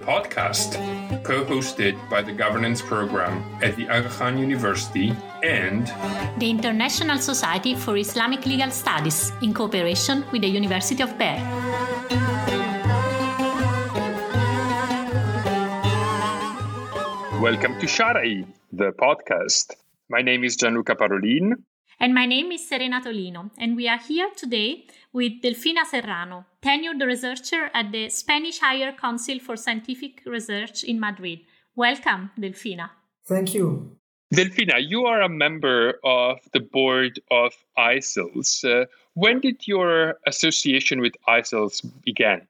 podcast, co hosted by the Governance Program at the Aga Khan University and the International Society for Islamic Legal Studies in cooperation with the University of Bern. Welcome to Shar'i, the podcast. My name is Gianluca Parolin. And my name is Serena Tolino, and we are here today with Delfina Serrano, tenured researcher at the Spanish Higher Council for Scientific Research in Madrid. Welcome, Delfina. Thank you. Delfina, you are a member of the board of ISILS. Uh, when did your association with ISILS begin?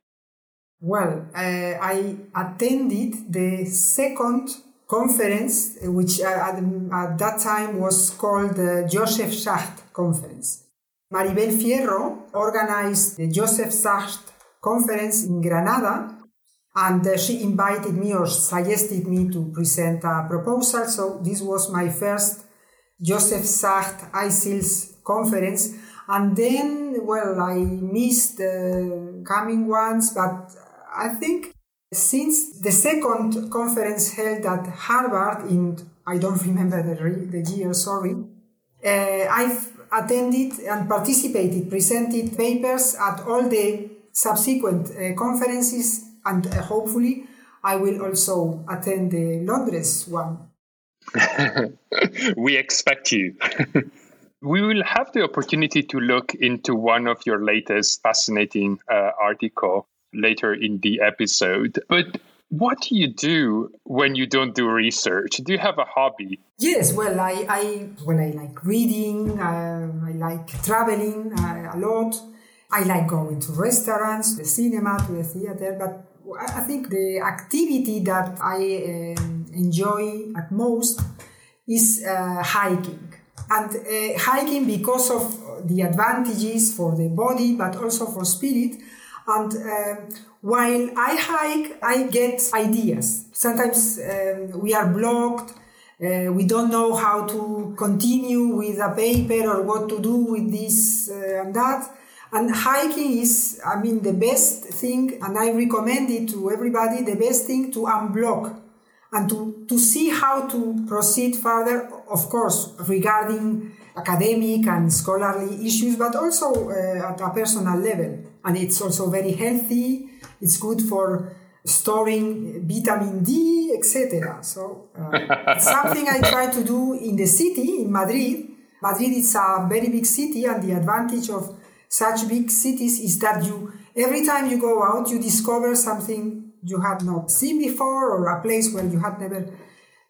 Well, uh, I attended the second conference, which uh, at, at, that time was called the Joseph Schacht Conference. Maribel Fierro organized the Joseph Schacht Conference in Granada, and uh, she invited me or suggested me to present a proposal. So this was my first Joseph Schacht ISILS conference. And then, well, I missed the coming ones, but I think since the second conference held at Harvard in, I don't remember the, the year, sorry, uh, I've attended and participated, presented papers at all the subsequent uh, conferences, and uh, hopefully I will also attend the Londres one. we expect you. we will have the opportunity to look into one of your latest fascinating uh, article later in the episode. But what do you do when you don't do research? Do you have a hobby? Yes, well, I, I well, I like reading. Uh, I like traveling uh, a lot. I like going to restaurants, the cinema, to the theater. But I think the activity that I uh, enjoy at most is uh, hiking. And uh, hiking because of the advantages for the body, but also for spirit and um, while I hike, I get ideas. Sometimes um, we are blocked. Uh, we don't know how to continue with a paper or what to do with this uh, and that. And hiking is, I mean, the best thing, and I recommend it to everybody, the best thing to unblock and to, to see how to proceed further, of course, regarding academic and scholarly issues, but also uh, at a personal level. And it's also very healthy. It's good for storing vitamin D, etc. So uh, something I try to do in the city, in Madrid. Madrid is a very big city, and the advantage of such big cities is that you every time you go out, you discover something you had not seen before, or a place where you had never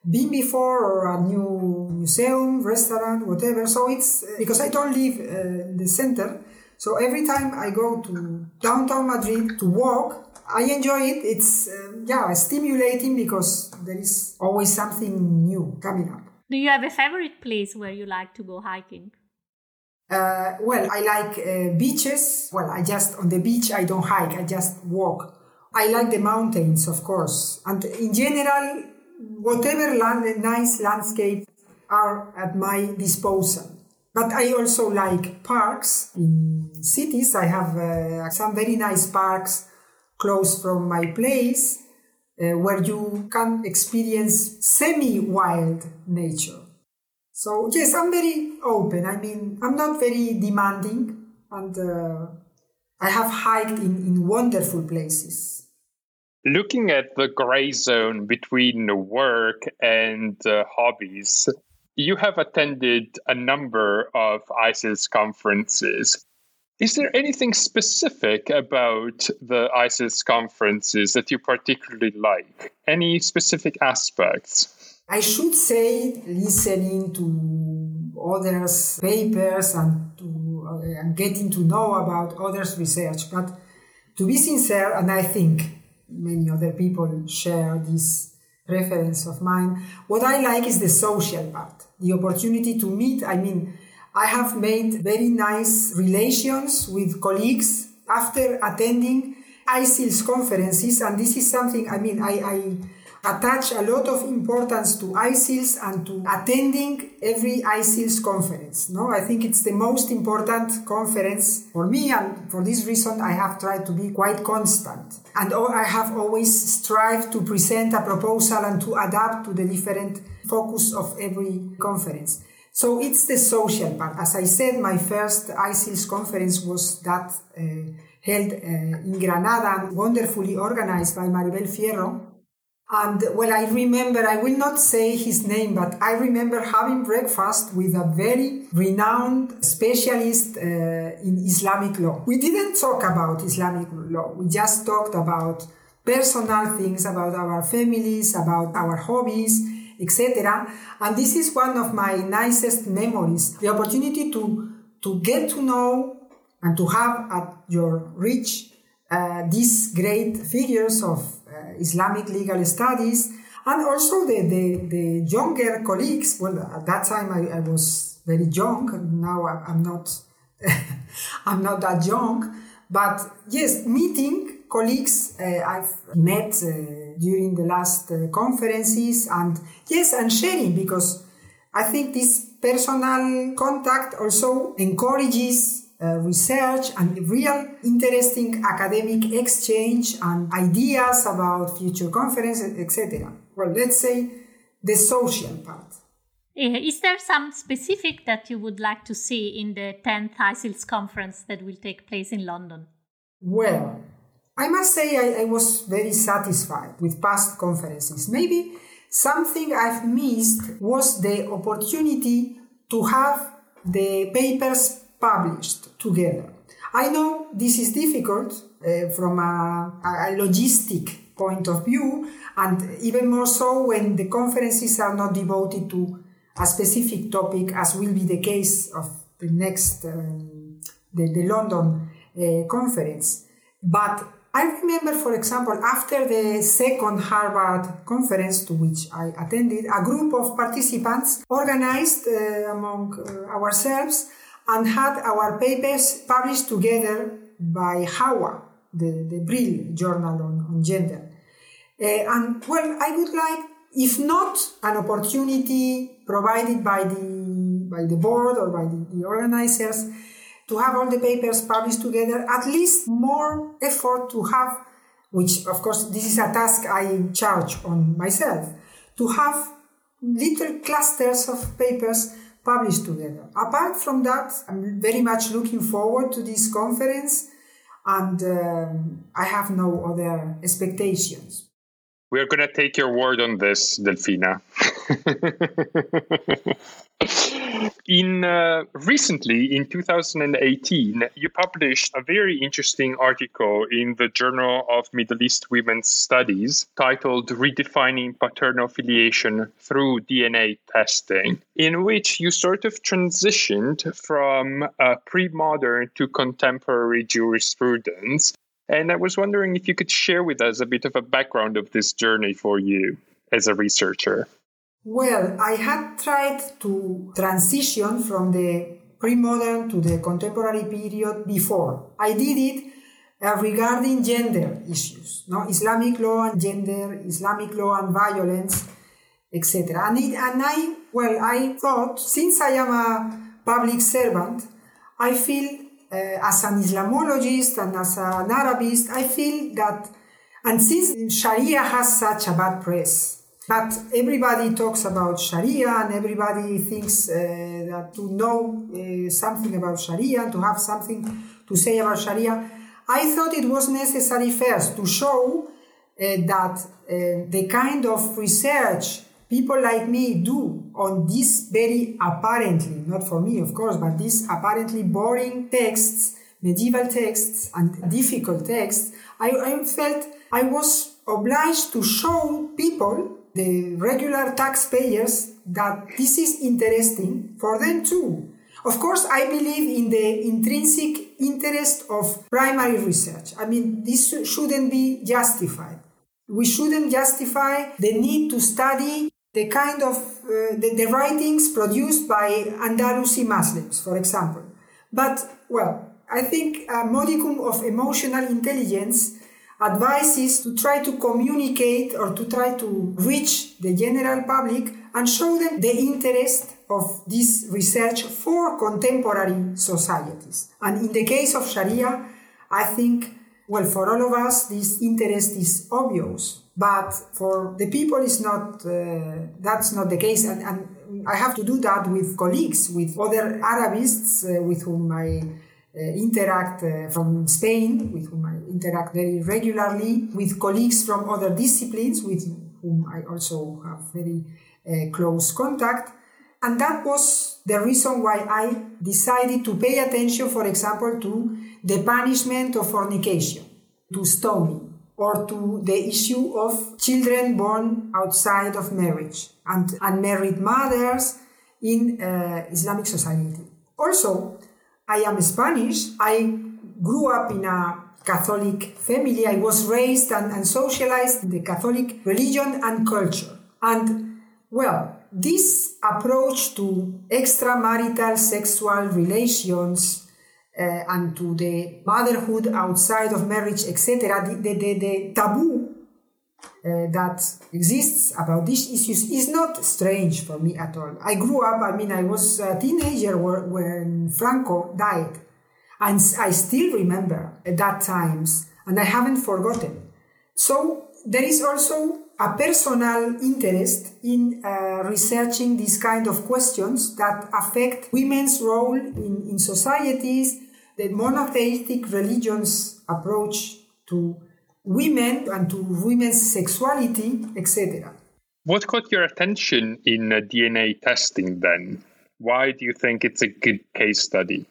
been before or a new museum, restaurant, whatever. So it's because I don't live uh, in the center. So every time I go to downtown Madrid to walk, I enjoy it. It's uh, yeah stimulating because there is always something new coming up. Do you have a favorite place where you like to go hiking? Uh, well, I like uh, beaches. Well, I just on the beach I don't hike. I just walk. I like the mountains, of course, and in general, whatever land, nice landscapes are at my disposal. But I also like parks in cities. I have uh, some very nice parks close from my place uh, where you can experience semi-wild nature. So yes, I'm very open. I mean, I'm not very demanding and uh, I have hiked in, in wonderful places looking at the gray zone between work and uh, hobbies, you have attended a number of ISILS conferences. Is there anything specific about the ISILS conferences that you particularly like? Any specific aspects? I should say, listening to others' papers and, to, uh, and getting to know about others' research. But to be sincere, and I think many other people share this reference of mine. What I like is the social part, the opportunity to meet. I mean, I have made very nice relations with colleagues after attending ISILS conferences, and this is something, I mean, I, I, attach a lot of importance to ISILS and to attending every ISILS conference. No, I think it's the most important conference for me, and for this reason, I have tried to be quite constant. And I have always strived to present a proposal and to adapt to the different focus of every conference. So it's the social part. As I said, my first ISILS conference was that uh, held uh, in Granada, wonderfully organized by Maribel Fierro. And well, I remember, I will not say his name, but I remember having breakfast with a very renowned specialist uh, in Islamic law. We didn't talk about Islamic law. We just talked about personal things, about our families, about our hobbies, etc. And this is one of my nicest memories. The opportunity to, to get to know and to have at your reach uh, these great figures of uh, Islamic legal studies and also the, the, the, younger colleagues. Well, at that time I, I was very young. Now I'm not, I'm not that young. But yes, meeting colleagues uh, I've met uh, during the last uh, conferences and yes, and sharing because I think this personal contact also encourages uh, research and real interesting academic exchange and ideas about future conferences, etc. Well, let's say the social part. Eh, is there some specific that you would like to see in the 10th ISILS conference that will take place in London? Well, I must say I, I was very satisfied with past conferences. Maybe something I've missed was the opportunity to have the papers published together. I know this is difficult uh, from a, a, logistic point of view, and even more so when the conferences are not devoted to a specific topic, as will be the case of the next um, the, the London uh, conference. But I remember, for example, after the second Harvard conference to which I attended, a group of participants organized uh, among uh, ourselves and had our papers published together by Hawwa, the, the Brill journal on, on gender. Uh, and well, I would like, if not an opportunity provided by the, by the board or by the, the organizers, to have all the papers published together, at least more effort to have, which of course this is a task I charge on myself, to have little clusters of papers published together. Apart from that, I'm very much looking forward to this conference and um, I have no other expectations. We're going to take your word on this, Delfina. in uh, recently in 2018 you published a very interesting article in the journal of middle east women's studies titled redefining paternal filiation through dna testing in which you sort of transitioned from uh, pre-modern to contemporary jurisprudence. And i was wondering if you could share with us a bit of a background of this journey for you as a researcher well, I had tried to transition from the pre-modern to the contemporary period before. I did it uh, regarding gender issues, no Islamic law and gender, Islamic law and violence, etc. And, it, and I, well, I thought since I am a public servant, I feel uh, as an Islamologist and as an Arabist, I feel that, and since Sharia has such a bad press, but everybody talks about Sharia and everybody thinks uh, that to know uh, something about Sharia and to have something to say about Sharia. I thought it was necessary first to show uh, that uh, the kind of research people like me do on these very apparently, not for me of course, but these apparently boring texts, medieval texts and difficult texts, I, I felt I was obliged to show people the regular taxpayers that this is interesting for them too. Of course, I believe in the intrinsic interest of primary research. I mean, this shouldn't be justified. We shouldn't justify the need to study the kind of uh, the, the writings produced by Andalusi Muslims, for example. But, well, I think a modicum of emotional intelligence advice is to try to communicate or to try to reach the general public and show them the interest of this research for contemporary societies. And in the case of Sharia, I think, well, for all of us, this interest is obvious, but for the people, it's not, uh, that's not the case. And, and, I have to do that with colleagues, with other Arabists uh, with whom I interact uh, from Spain, with whom I interact very regularly, with colleagues from other disciplines with whom I also have very uh, close contact. And that was the reason why I decided to pay attention, for example, to the punishment of fornication, to stoning, or to the issue of children born outside of marriage and unmarried mothers in uh, Islamic society. Also, I am Spanish. I grew up in a Catholic family. I was raised and, and socialized in the Catholic religion and culture. And well, this approach to extramarital sexual relations uh, and to the motherhood outside of marriage, etc., the, the, the, the taboo uh, that exists about these issues is not strange for me at all. I grew up, I mean, I was a teenager when Franco died, and I still remember that times, and I haven't forgotten. So there is also a personal interest in uh, researching these kind of questions that affect women's role in, in societies, the monotheistic religions approach to women and to women's sexuality, etc. What caught your attention in uh, DNA testing then? Why do you think it's a good case study?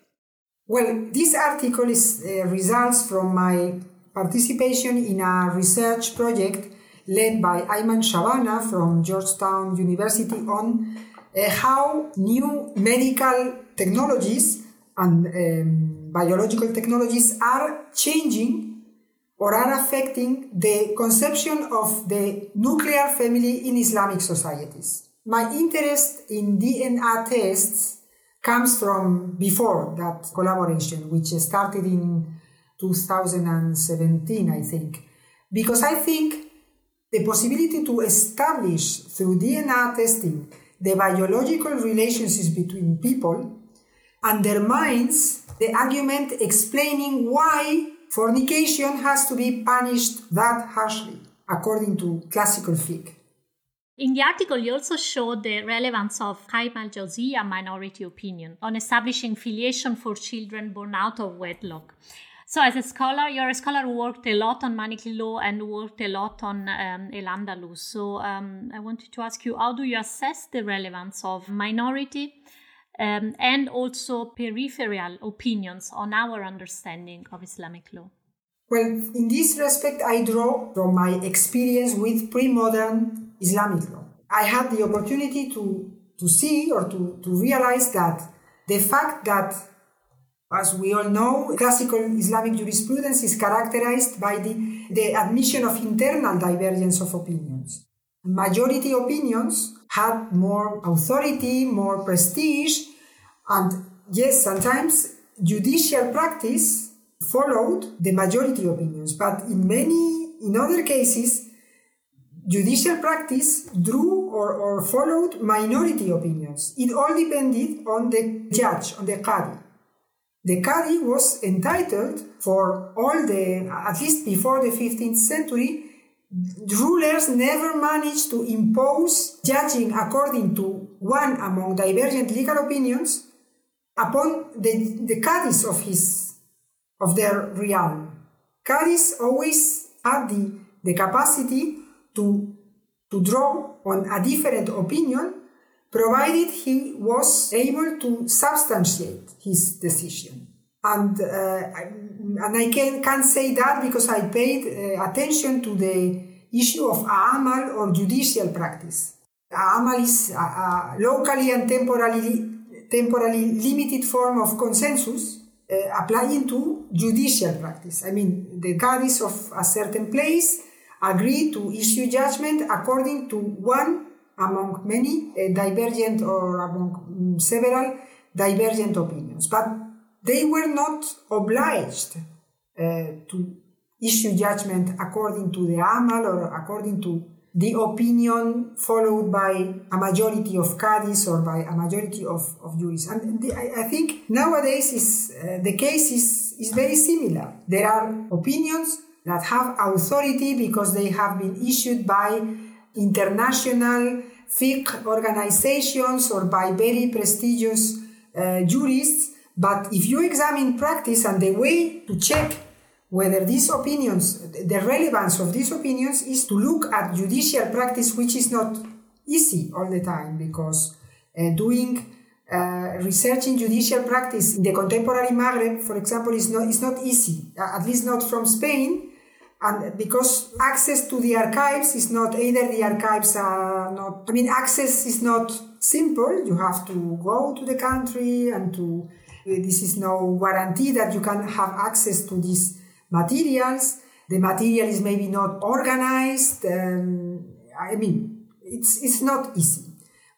Well, this article is uh, results from my participation in a research project led by Ayman Shabana from Georgetown University on uh, how new medical technologies and um, biological technologies are changing or are affecting the conception of the nuclear family in Islamic societies. My interest in DNA tests comes from before that collaboration, which started in 2017, I think, because I think the possibility to establish through DNA testing the biological relationships between people undermines the argument explaining why fornication has to be punished that harshly, according to classical fiqh. In the article, you also showed the relevance of Qayyim al Jawziyya minority opinion on establishing filiation for children born out of wedlock. So, as a scholar, you're a scholar who worked a lot on Maliki law and worked a lot on um, El Andalus. So, um, I wanted to ask you how do you assess the relevance of minority um, and also peripheral opinions on our understanding of Islamic law? Well, in this respect, I draw from my experience with pre modern Islamic law. I had the opportunity to, to see or to, to realize that the fact that as we all know, classical Islamic jurisprudence is characterized by the, the admission of internal divergence of opinions. Majority opinions had more authority, more prestige, and yes, sometimes judicial practice followed the majority opinions, but in many, in other cases, judicial practice drew or, or followed minority opinions. It all depended on the judge, on the qadi. The Qadi was entitled for all the, at least before the 15th century, rulers never managed to impose judging according to one among divergent legal opinions upon the, the Qadis of his, of their realm. Qadis always had the, the capacity to, to draw on a different opinion provided he was able to substantiate his decision. And, uh, and I can, can say that because I paid uh, attention to the issue of amal or judicial practice. Amal is a, a locally and temporally, temporally limited form of consensus uh, applying to judicial practice. I mean, the qadis of a certain place agree to issue judgment according to one among many uh, divergent or among um, several divergent opinions. But they were not obliged uh, to issue judgment according to the amal or according to the opinion followed by a majority of cadis or by a majority of, of jurists. And the, I, I, think nowadays is, uh, the case is, is very similar. There are opinions that have authority because they have been issued by international fiqh organizations or by very prestigious uh, jurists. But if you examine practice and the way to check whether these opinions, the relevance of these opinions is to look at judicial practice, which is not easy all the time because uh, doing uh, research in judicial practice in the contemporary Maghreb, for example, is not, is not easy, at least not from Spain. And because access to the archives is not either the archives are not, I mean, access is not simple. You have to go to the country and to, this is no guarantee that you can have access to these materials. The material is maybe not organized. Um, I mean, it's, it's not easy.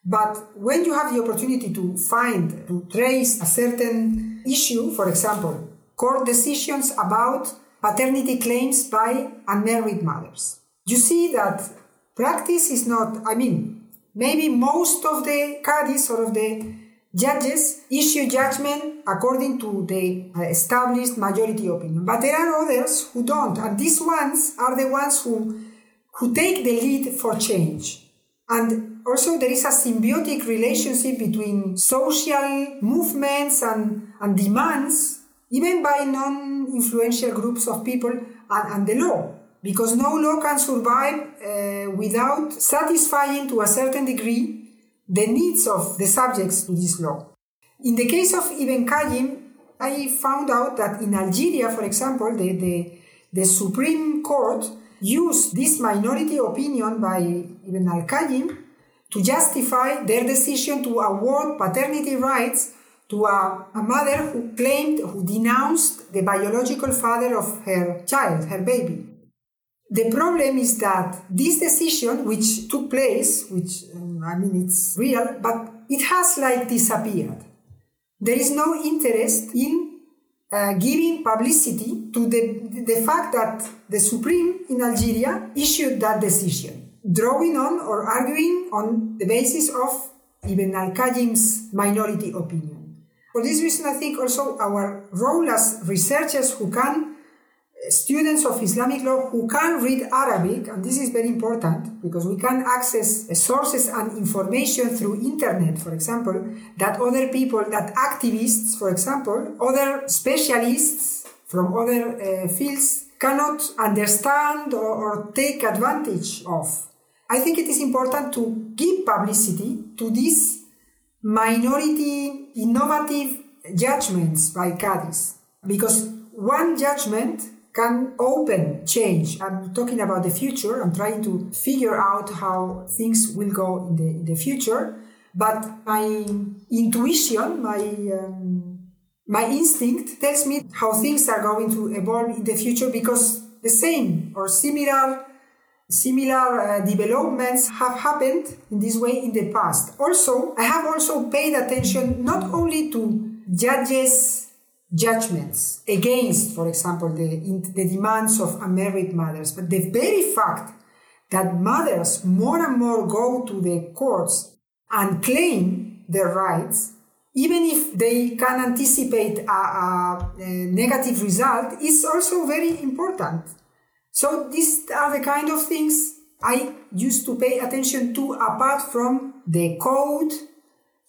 But when you have the opportunity to find, to trace a certain issue, for example, court decisions about paternity claims by unmarried mothers, you see that practice is not, I mean, maybe most of the Qadis or of the Judges issue judgment according to the established majority opinion, but there are others who don't, and these ones are the ones who who take the lead for change. And also there is a symbiotic relationship between social movements and, and demands, even by non-influential groups of people and, and the law because no law can survive uh, without satisfying to a certain degree the needs of the subjects to this law. In the case of Ibn Qayyim, I found out that in Algeria, for example, the, the, the Supreme Court used this minority opinion by Ibn al Qayyim to justify their decision to award paternity rights to a, a, mother who claimed, who denounced the biological father of her child, her baby. The problem is that this decision, which took place, which um, I mean it's real, but it has like disappeared. There is no interest in uh, giving publicity to the, the fact that the Supreme in Algeria issued that decision, drawing on or arguing on the basis of Ibn al Qayyim's minority opinion. For this reason, I think also our role as researchers who can students of Islamic law who can read Arabic, and this is very important because we can access sources and information through internet, for example, that other people, that activists, for example, other specialists from other uh, fields cannot understand or, or take advantage of. I think it is important to give publicity to these minority innovative judgments by Qadis because one judgment can open change. I'm talking about the future. I'm trying to figure out how things will go in the, in the future. But my intuition, my um, my instinct tells me how things are going to evolve in the future because the same or similar similar uh, developments have happened in this way in the past. Also, I have also paid attention not only to judges judgments against, for example, the, the demands of unmarried mothers. But the very fact that mothers more and more go to the courts and claim their rights, even if they can anticipate a, a, a negative result, is also very important. So these are the kind of things I used to pay attention to apart from the code,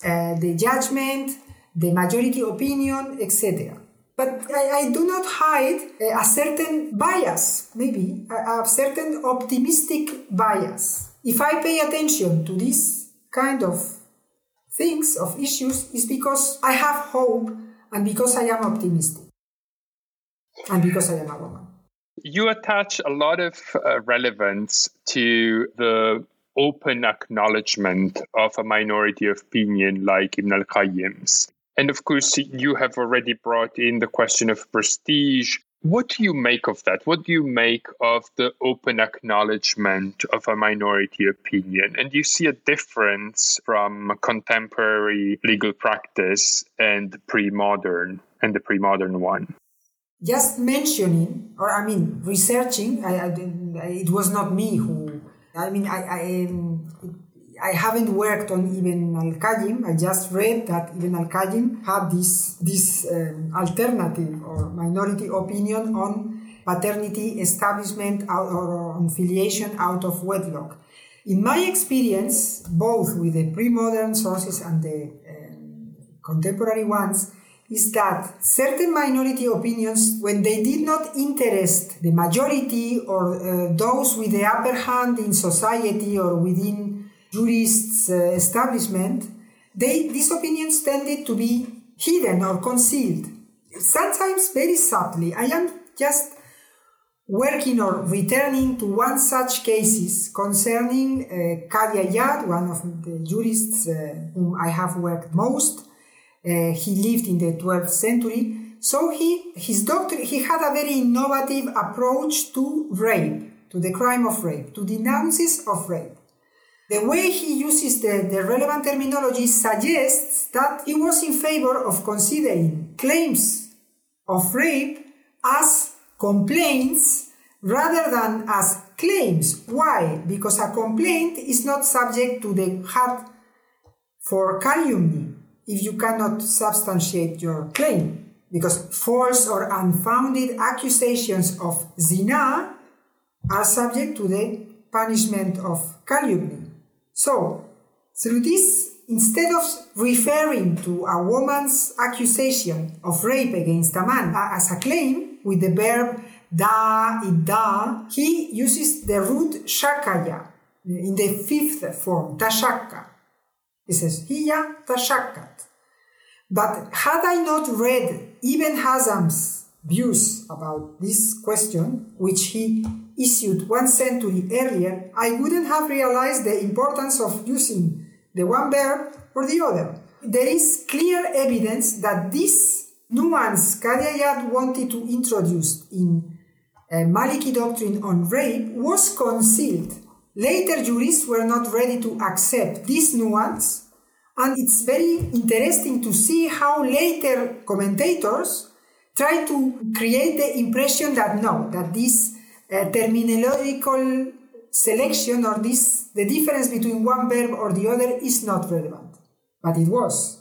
uh, the judgment, the majority opinion, etc. But I, I, do not hide a certain bias, maybe a, a certain optimistic bias. If I pay attention to this kind of things, of issues, is because I have hope and because I am optimistic and because I am a woman. You attach a lot of uh, relevance to the open acknowledgement of a minority opinion like Ibn al Qayyim's. And of course, you have already brought in the question of prestige. What do you make of that? What do you make of the open acknowledgement of a minority opinion? And you see a difference from contemporary legal practice and pre modern and the pre modern one? just mentioning, or I mean, researching, I, I, it was not me who, I mean, I, I, um, I haven't worked on Ibn al-Qayyim. I just read that Ibn al-Qayyim had this, this um, alternative or minority opinion on paternity establishment or on filiation out of wedlock. In my experience, both with the pre-modern sources and the um, contemporary ones, is that certain minority opinions, when they did not interest the majority or uh, those with the upper hand in society or within jurists' uh, establishment, they, these opinions tended to be hidden or concealed, sometimes very subtly. I am just working or returning to one such cases concerning uh, Qadi Iyad, one of the jurists uh, whom I have worked most. Uh, he lived in the 12th century. So he, his doctor, he had a very innovative approach to rape, to the crime of rape, to denounces of rape. The way he uses the, the relevant terminology suggests that he was in favor of considering claims of rape as complaints rather than as claims. Why? Because a complaint is not subject to the had for calumny if you cannot substantiate your claim. Because false or unfounded accusations of zina are subject to the punishment of calumny. So, through this, instead of referring to a woman's accusation of rape against a man uh, as a claim with the verb da, ida, he uses the root shakaya in the fifth form, tashaka. He says, hiya tashakat. But had I not read Ibn Hazm's views about this question, which he issued one century earlier, I wouldn't have realized the importance of using the one verb or the other. There is clear evidence that this nuance Qadi Iyad wanted to introduce in uh, Maliki doctrine on rape was concealed. Later jurists were not ready to accept this nuance, and it's very interesting to see how later commentators try to create the impression that no, that this uh, terminological selection or this the difference between one verb or the other is not relevant. But it was.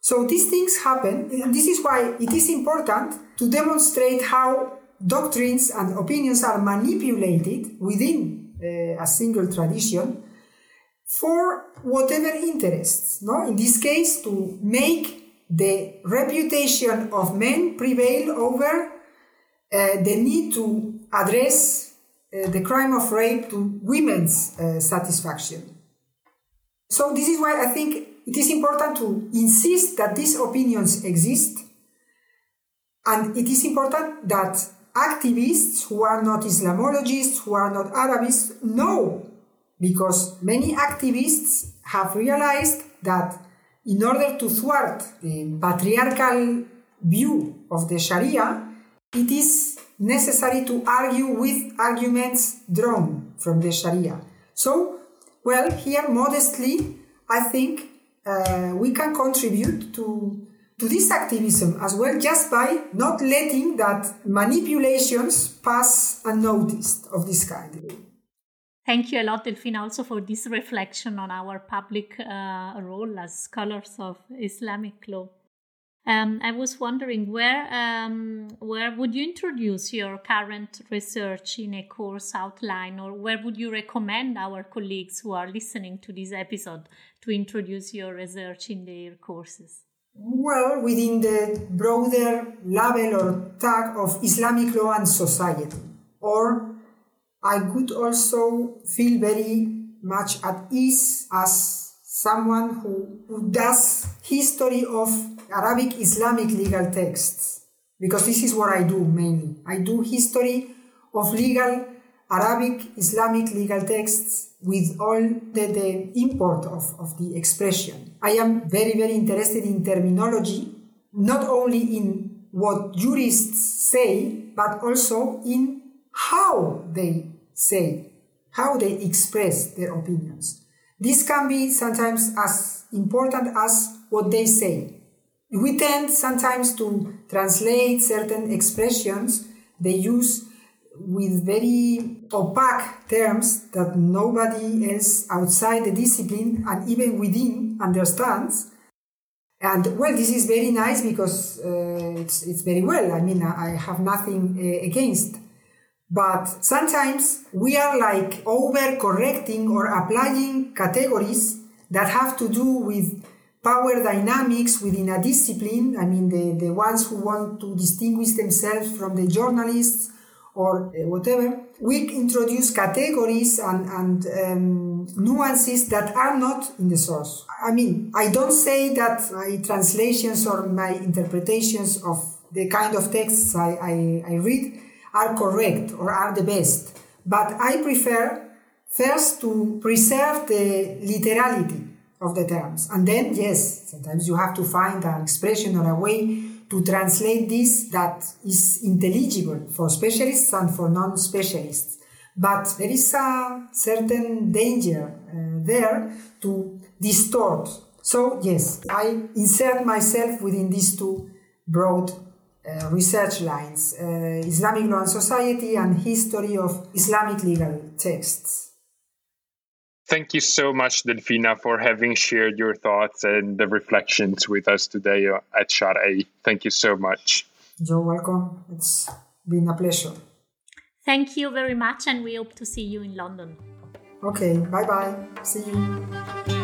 So these things happen. And this is why it is important to demonstrate how doctrines and opinions are manipulated within uh, a single tradition for whatever interests no? In this case to make the reputation of men prevail over uh, the need to address uh, the crime of rape to women's uh, satisfaction. So, this is why I think it is important to insist that these opinions exist, and it is important that activists who are not Islamologists, who are not Arabists, know, because many activists have realized that in order to thwart the patriarchal view of the Sharia, it is necessary to argue with arguments drawn from the Sharia. So, well, here modestly, I think uh, we can contribute to to this activism as well just by not letting that manipulations pass unnoticed of this kind. Thank you a lot, Delfina, also for this reflection on our public uh, role as scholars of Islamic law. Um, I was wondering where um, where would you introduce your current research in a course outline, or where would you recommend our colleagues who are listening to this episode to introduce your research in their courses? Well, within the broader label or tag of Islamic law and society, or I could also feel very much at ease as someone who, who does history of Arabic Islamic legal texts, because this is what I do mainly. I do history of legal Arabic Islamic legal texts with all the, the import of, of the expression. I am very, very interested in terminology, not only in what jurists say, but also in how they say, how they express their opinions. This can be sometimes as important as what they say. we tend sometimes to translate certain expressions they use with very opaque terms that nobody else outside the discipline and even within understands. And well, this is very nice because uh, it's, it's very well. I mean, I have nothing uh, against. But sometimes we are like over correcting or applying categories that have to do with power dynamics within a discipline. I mean, the, the ones who want to distinguish themselves from the journalists or uh, whatever, we introduce categories and, and um, nuances that are not in the source. I mean, I don't say that my translations or my interpretations of the kind of texts I, I, I read are correct or are the best, but I prefer first to preserve the literality of the terms. And then, yes, sometimes you have to find an expression or a way to translate this that is intelligible for specialists and for non-specialists. But there is a certain danger uh, there to distort. So yes, I insert myself within these two broad uh, research lines, uh, Islamic law and society and history of Islamic legal texts. Thank you so much, Delfina, for having shared your thoughts and the reflections with us today at Shar'i. Thank you so much. You're welcome. It's been a pleasure. Thank you very much, and we hope to see you in London. Okay, bye bye. See you.